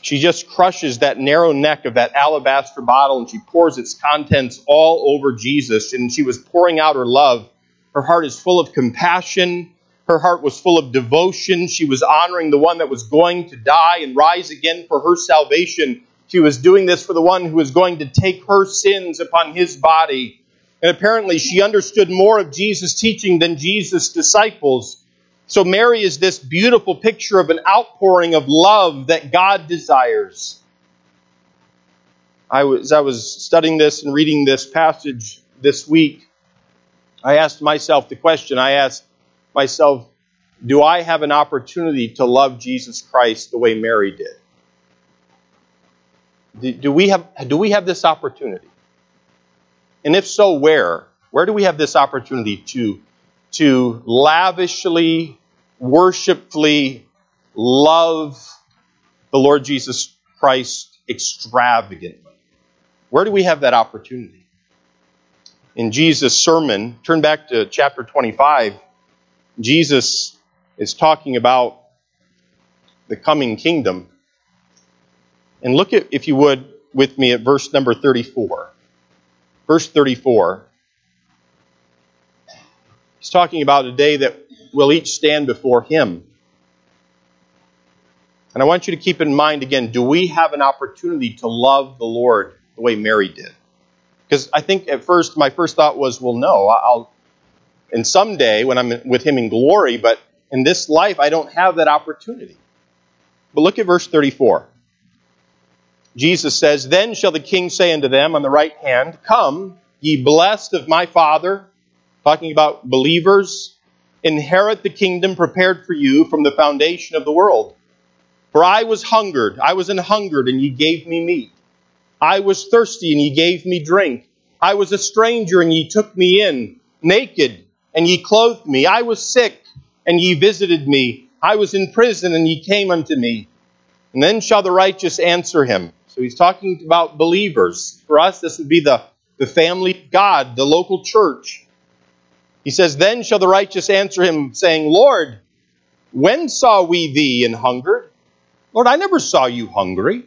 She just crushes that narrow neck of that alabaster bottle and she pours its contents all over Jesus. And she was pouring out her love. Her heart is full of compassion her heart was full of devotion. She was honoring the one that was going to die and rise again for her salvation. She was doing this for the one who was going to take her sins upon his body. And apparently, she understood more of Jesus' teaching than Jesus' disciples. So, Mary is this beautiful picture of an outpouring of love that God desires. I was, as I was studying this and reading this passage this week, I asked myself the question I asked, myself, do I have an opportunity to love Jesus Christ the way Mary did? Do we have, do we have this opportunity? And if so, where? Where do we have this opportunity to, to lavishly, worshipfully love the Lord Jesus Christ extravagantly? Where do we have that opportunity? In Jesus' sermon, turn back to chapter 25 Jesus is talking about the coming kingdom. And look at, if you would, with me at verse number 34. Verse 34. He's talking about a day that we'll each stand before Him. And I want you to keep in mind again do we have an opportunity to love the Lord the way Mary did? Because I think at first, my first thought was, well, no, I'll, and someday when I'm with him in glory, but in this life I don't have that opportunity. But look at verse 34. Jesus says, Then shall the king say unto them on the right hand, Come, ye blessed of my Father, talking about believers, inherit the kingdom prepared for you from the foundation of the world. For I was hungered, I was an hungered, and ye gave me meat. I was thirsty, and ye gave me drink. I was a stranger, and ye took me in. Naked, and ye clothed me. I was sick, and ye visited me. I was in prison, and ye came unto me. And then shall the righteous answer him. So he's talking about believers. For us, this would be the, the family of God, the local church. He says, Then shall the righteous answer him, saying, Lord, when saw we thee in hungered? Lord, I never saw you hungry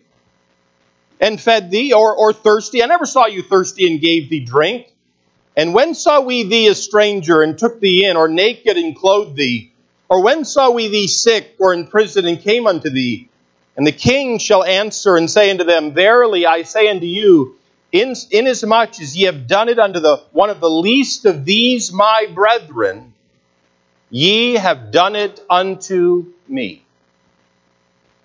and fed thee, or, or thirsty. I never saw you thirsty and gave thee drink. And when saw we thee a stranger and took thee in, or naked and clothed thee? Or when saw we thee sick or in prison and came unto thee? And the king shall answer and say unto them, Verily I say unto you, in, inasmuch as ye have done it unto the one of the least of these my brethren, ye have done it unto me.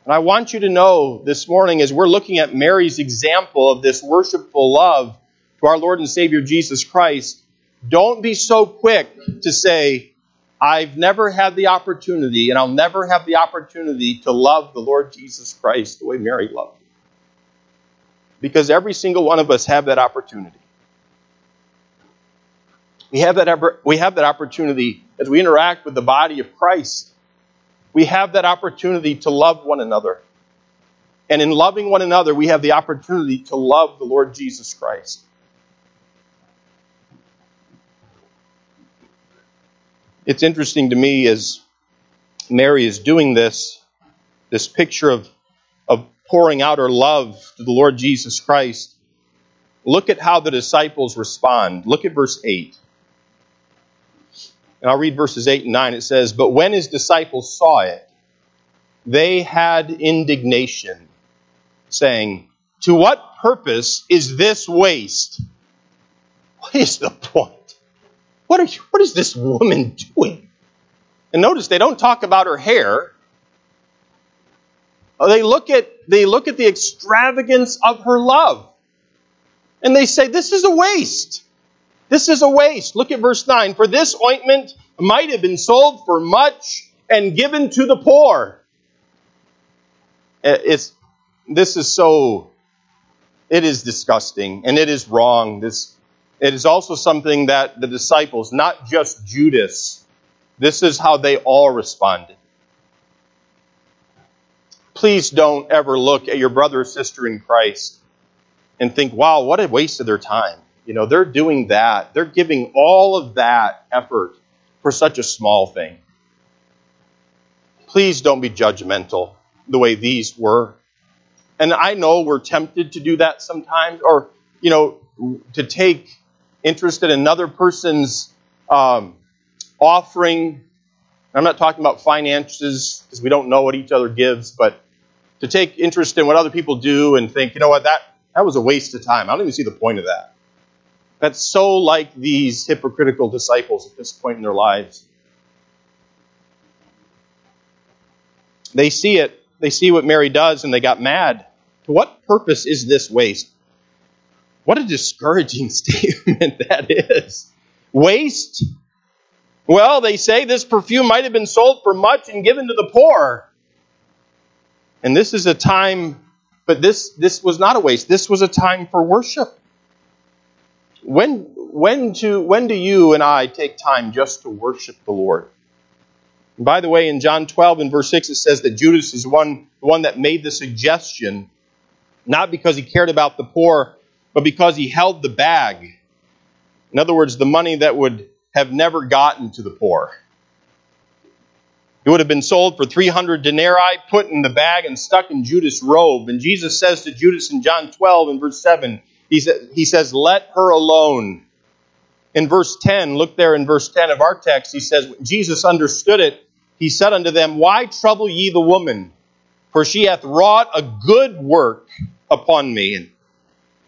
And I want you to know this morning, as we're looking at Mary's example of this worshipful love, to our Lord and Savior Jesus Christ, don't be so quick to say, I've never had the opportunity, and I'll never have the opportunity to love the Lord Jesus Christ the way Mary loved him. Because every single one of us have that opportunity. We have that, we have that opportunity as we interact with the body of Christ. We have that opportunity to love one another. And in loving one another, we have the opportunity to love the Lord Jesus Christ. It's interesting to me as Mary is doing this, this picture of, of pouring out her love to the Lord Jesus Christ. Look at how the disciples respond. Look at verse 8. And I'll read verses 8 and 9. It says, But when his disciples saw it, they had indignation, saying, To what purpose is this waste? What is the point? What, are you, what is this woman doing? And notice they don't talk about her hair. Uh, they look at they look at the extravagance of her love. And they say, This is a waste. This is a waste. Look at verse 9. For this ointment might have been sold for much and given to the poor. Uh, it's, this is so, it is disgusting and it is wrong. This, it is also something that the disciples, not just Judas, this is how they all responded. Please don't ever look at your brother or sister in Christ and think, wow, what a waste of their time. You know, they're doing that. They're giving all of that effort for such a small thing. Please don't be judgmental the way these were. And I know we're tempted to do that sometimes, or, you know, to take interest in another person's um, offering. I'm not talking about finances because we don't know what each other gives, but to take interest in what other people do and think, you know what, that, that was a waste of time. I don't even see the point of that. That's so like these hypocritical disciples at this point in their lives. They see it, they see what Mary does, and they got mad. To what purpose is this waste? What a discouraging statement that is. Waste? Well, they say this perfume might have been sold for much and given to the poor. And this is a time, but this, this was not a waste. This was a time for worship. When, when, to, when do you and I take time just to worship the Lord? And by the way, in John 12 and verse 6, it says that Judas is one, the one that made the suggestion, not because he cared about the poor, but because he held the bag. In other words, the money that would have never gotten to the poor. It would have been sold for 300 denarii, put in the bag, and stuck in Judas' robe. And Jesus says to Judas in John 12 and verse 7, he, sa- he says, Let her alone. In verse 10, look there in verse 10 of our text, he says, Jesus understood it. He said unto them, Why trouble ye the woman? For she hath wrought a good work upon me.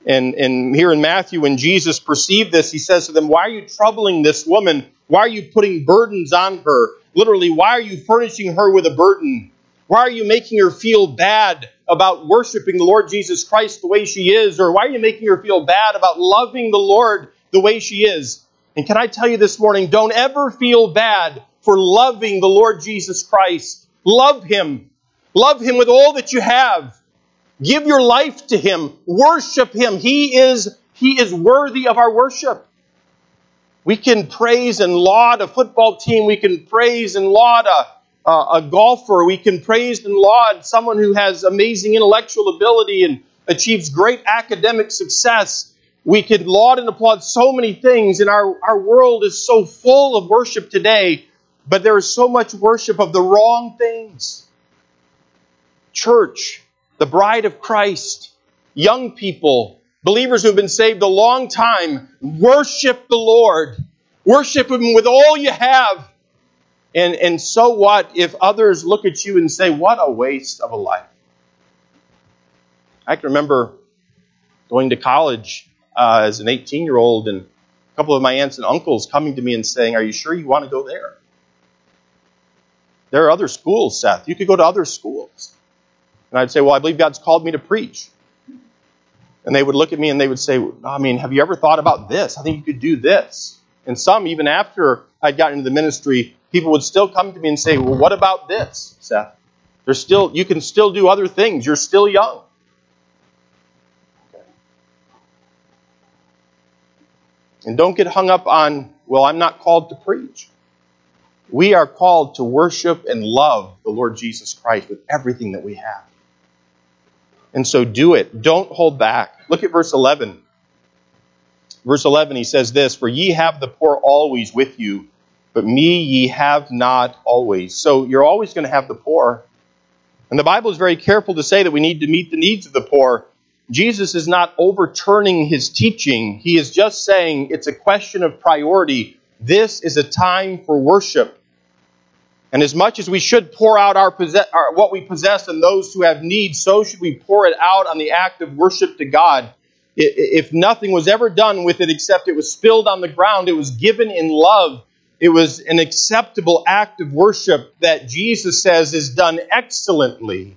And, and, here in Matthew, when Jesus perceived this, he says to them, Why are you troubling this woman? Why are you putting burdens on her? Literally, why are you furnishing her with a burden? Why are you making her feel bad about worshiping the Lord Jesus Christ the way she is? Or why are you making her feel bad about loving the Lord the way she is? And can I tell you this morning, don't ever feel bad for loving the Lord Jesus Christ. Love Him. Love Him with all that you have. Give your life to Him. Worship Him. He is, He is worthy of our worship. We can praise and laud a football team. We can praise and laud a, uh, a golfer. We can praise and laud someone who has amazing intellectual ability and achieves great academic success. We can laud and applaud so many things, and our, our world is so full of worship today, but there is so much worship of the wrong things. Church, the bride of Christ, young people, believers who have been saved a long time, worship the Lord. Worship Him with all you have. And, and so what if others look at you and say, What a waste of a life? I can remember going to college uh, as an 18 year old and a couple of my aunts and uncles coming to me and saying, Are you sure you want to go there? There are other schools, Seth. You could go to other schools. And I'd say, Well, I believe God's called me to preach. And they would look at me and they would say, I mean, have you ever thought about this? I think you could do this. And some, even after I'd gotten into the ministry, people would still come to me and say, Well, what about this, Seth? There's still you can still do other things. You're still young. And don't get hung up on, well, I'm not called to preach. We are called to worship and love the Lord Jesus Christ with everything that we have. And so do it. Don't hold back. Look at verse 11. Verse 11, he says this For ye have the poor always with you, but me ye have not always. So you're always going to have the poor. And the Bible is very careful to say that we need to meet the needs of the poor. Jesus is not overturning his teaching, he is just saying it's a question of priority. This is a time for worship. And as much as we should pour out our, our, what we possess on those who have need, so should we pour it out on the act of worship to God. If nothing was ever done with it except it was spilled on the ground, it was given in love. It was an acceptable act of worship that Jesus says is done excellently.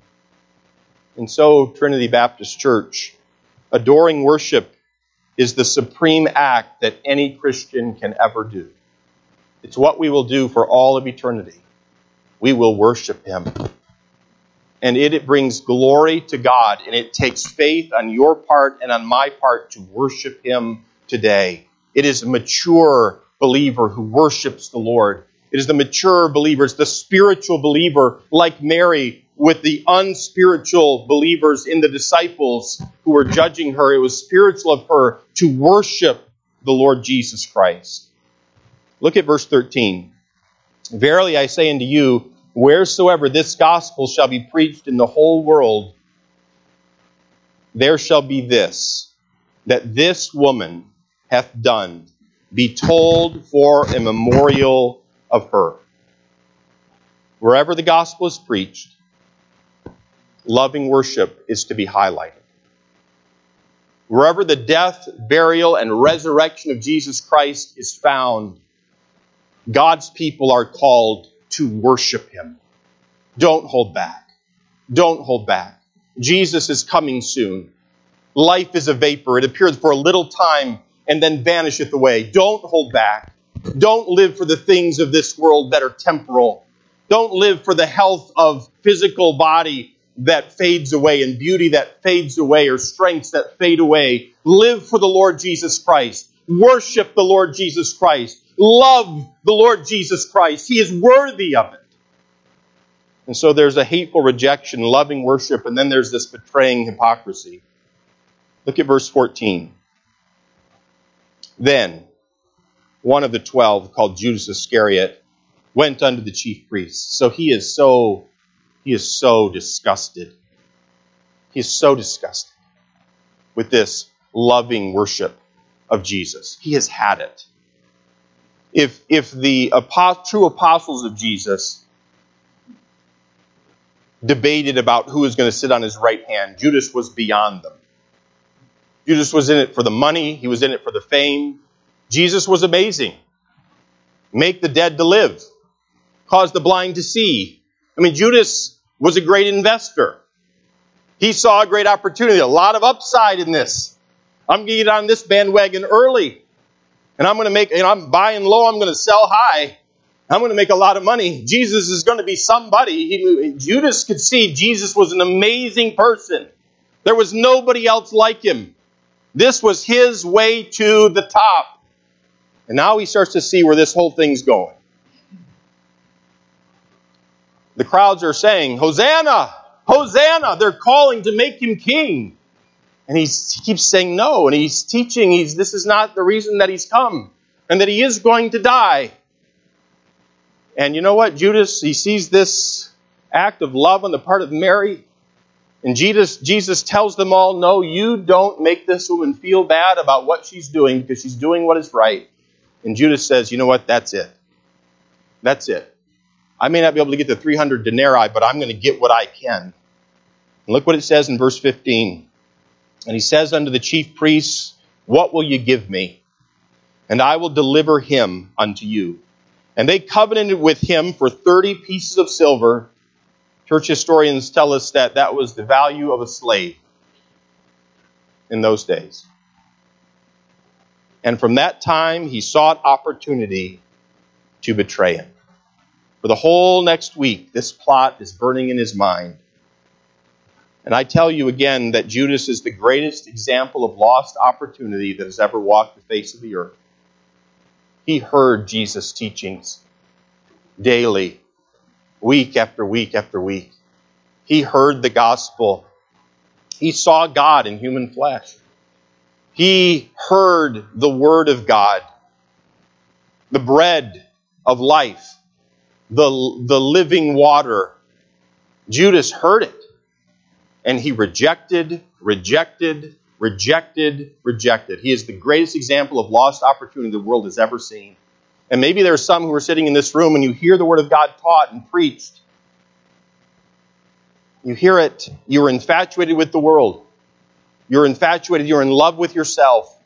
And so, Trinity Baptist Church, adoring worship is the supreme act that any Christian can ever do. It's what we will do for all of eternity. We will worship Him. And it, it brings glory to God, and it takes faith on your part and on my part to worship Him today. It is a mature believer who worships the Lord. It is the mature believer, it's the spiritual believer, like Mary, with the unspiritual believers in the disciples who were judging her. It was spiritual of her to worship the Lord Jesus Christ. Look at verse 13. Verily I say unto you, wheresoever this gospel shall be preached in the whole world, there shall be this, that this woman hath done, be told for a memorial of her. Wherever the gospel is preached, loving worship is to be highlighted. Wherever the death, burial, and resurrection of Jesus Christ is found, God's people are called to worship Him. Don't hold back. Don't hold back. Jesus is coming soon. Life is a vapor. It appears for a little time and then vanisheth away. Don't hold back. Don't live for the things of this world that are temporal. Don't live for the health of physical body that fades away and beauty that fades away or strengths that fade away. Live for the Lord Jesus Christ. Worship the Lord Jesus Christ. Love the Lord Jesus Christ. He is worthy of it. And so there's a hateful rejection, loving worship, and then there's this betraying hypocrisy. Look at verse 14. Then one of the twelve, called Judas Iscariot, went unto the chief priests. So he is so he is so disgusted. He is so disgusted with this loving worship of Jesus. He has had it. If, if the true apostles of Jesus debated about who was going to sit on his right hand, Judas was beyond them. Judas was in it for the money, he was in it for the fame. Jesus was amazing. Make the dead to live, cause the blind to see, I mean, Judas was a great investor. He saw a great opportunity, a lot of upside in this. I'm going to get on this bandwagon early. And I'm going to make, know, I'm buying low, I'm going to sell high. I'm going to make a lot of money. Jesus is going to be somebody. He, Judas could see Jesus was an amazing person. There was nobody else like him. This was his way to the top. And now he starts to see where this whole thing's going the crowds are saying, Hosanna! Hosanna! They're calling to make him king. And he keeps saying no, and he's teaching he's, this is not the reason that he's come, and that he is going to die. And you know what? Judas, he sees this act of love on the part of Mary, and Jesus, Jesus tells them all, no, you don't make this woman feel bad about what she's doing because she's doing what is right. And Judas says, you know what? That's it. That's it. I may not be able to get the 300 denarii, but I'm going to get what I can. And look what it says in verse 15. And he says unto the chief priests, What will you give me? And I will deliver him unto you. And they covenanted with him for 30 pieces of silver. Church historians tell us that that was the value of a slave in those days. And from that time, he sought opportunity to betray him. For the whole next week, this plot is burning in his mind. And I tell you again that Judas is the greatest example of lost opportunity that has ever walked the face of the earth. He heard Jesus' teachings daily, week after week after week. He heard the gospel. He saw God in human flesh. He heard the word of God, the bread of life the, the living water. Judas heard it, and he rejected, rejected, rejected, rejected. He is the greatest example of lost opportunity the world has ever seen. And maybe there are some who are sitting in this room and you hear the Word of God taught and preached. You hear it, you're infatuated with the world. You're infatuated, you're in love with yourself.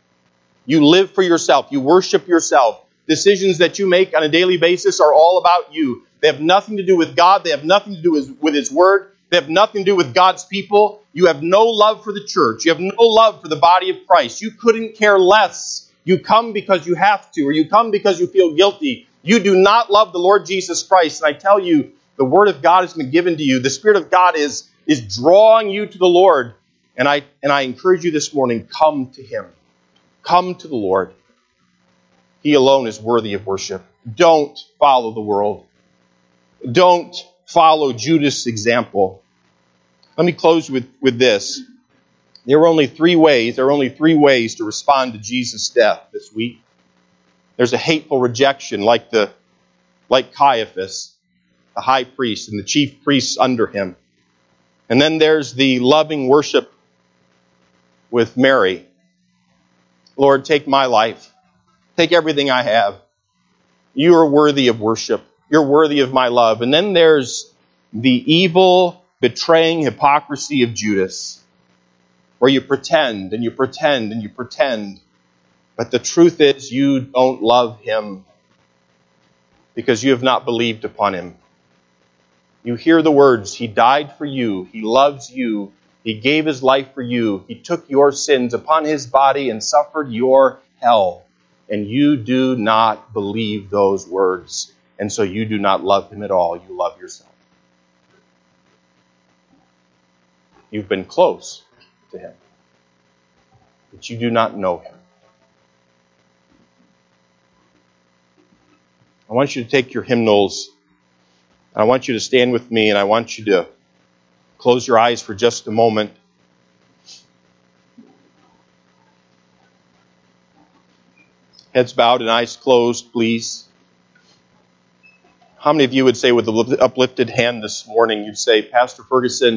You live for yourself, you worship yourself. Decisions that you make on a daily basis are all about you. They have nothing to do with God. They have nothing to do with His Word. They have nothing to do with God's people. You have no love for the church. You have no love for the body of Christ. You couldn't care less. You come because you have to, or you come because you feel guilty. You do not love the Lord Jesus Christ. And I tell you, the Word of God has been given to you. The Spirit of God is, is drawing you to the Lord. And I, and I encourage you this morning come to Him. Come to the Lord. He alone is worthy of worship. Don't follow the world. Don't follow Judas' example. Let me close with, with this. There are only three ways, there are only three ways to respond to Jesus' death this week. There's a hateful rejection like the like Caiaphas, the high priest, and the chief priests under him. And then there's the loving worship with Mary. Lord, take my life. Take everything I have. You are worthy of worship. You're worthy of my love. And then there's the evil, betraying hypocrisy of Judas, where you pretend and you pretend and you pretend. But the truth is, you don't love him because you have not believed upon him. You hear the words, He died for you, He loves you, He gave His life for you, He took your sins upon His body and suffered your hell. And you do not believe those words. And so you do not love Him at all. You love yourself. You've been close to Him, but you do not know Him. I want you to take your hymnals. I want you to stand with me and I want you to close your eyes for just a moment. Heads bowed and eyes closed, please. How many of you would say with the uplifted hand this morning, you'd say, Pastor Ferguson,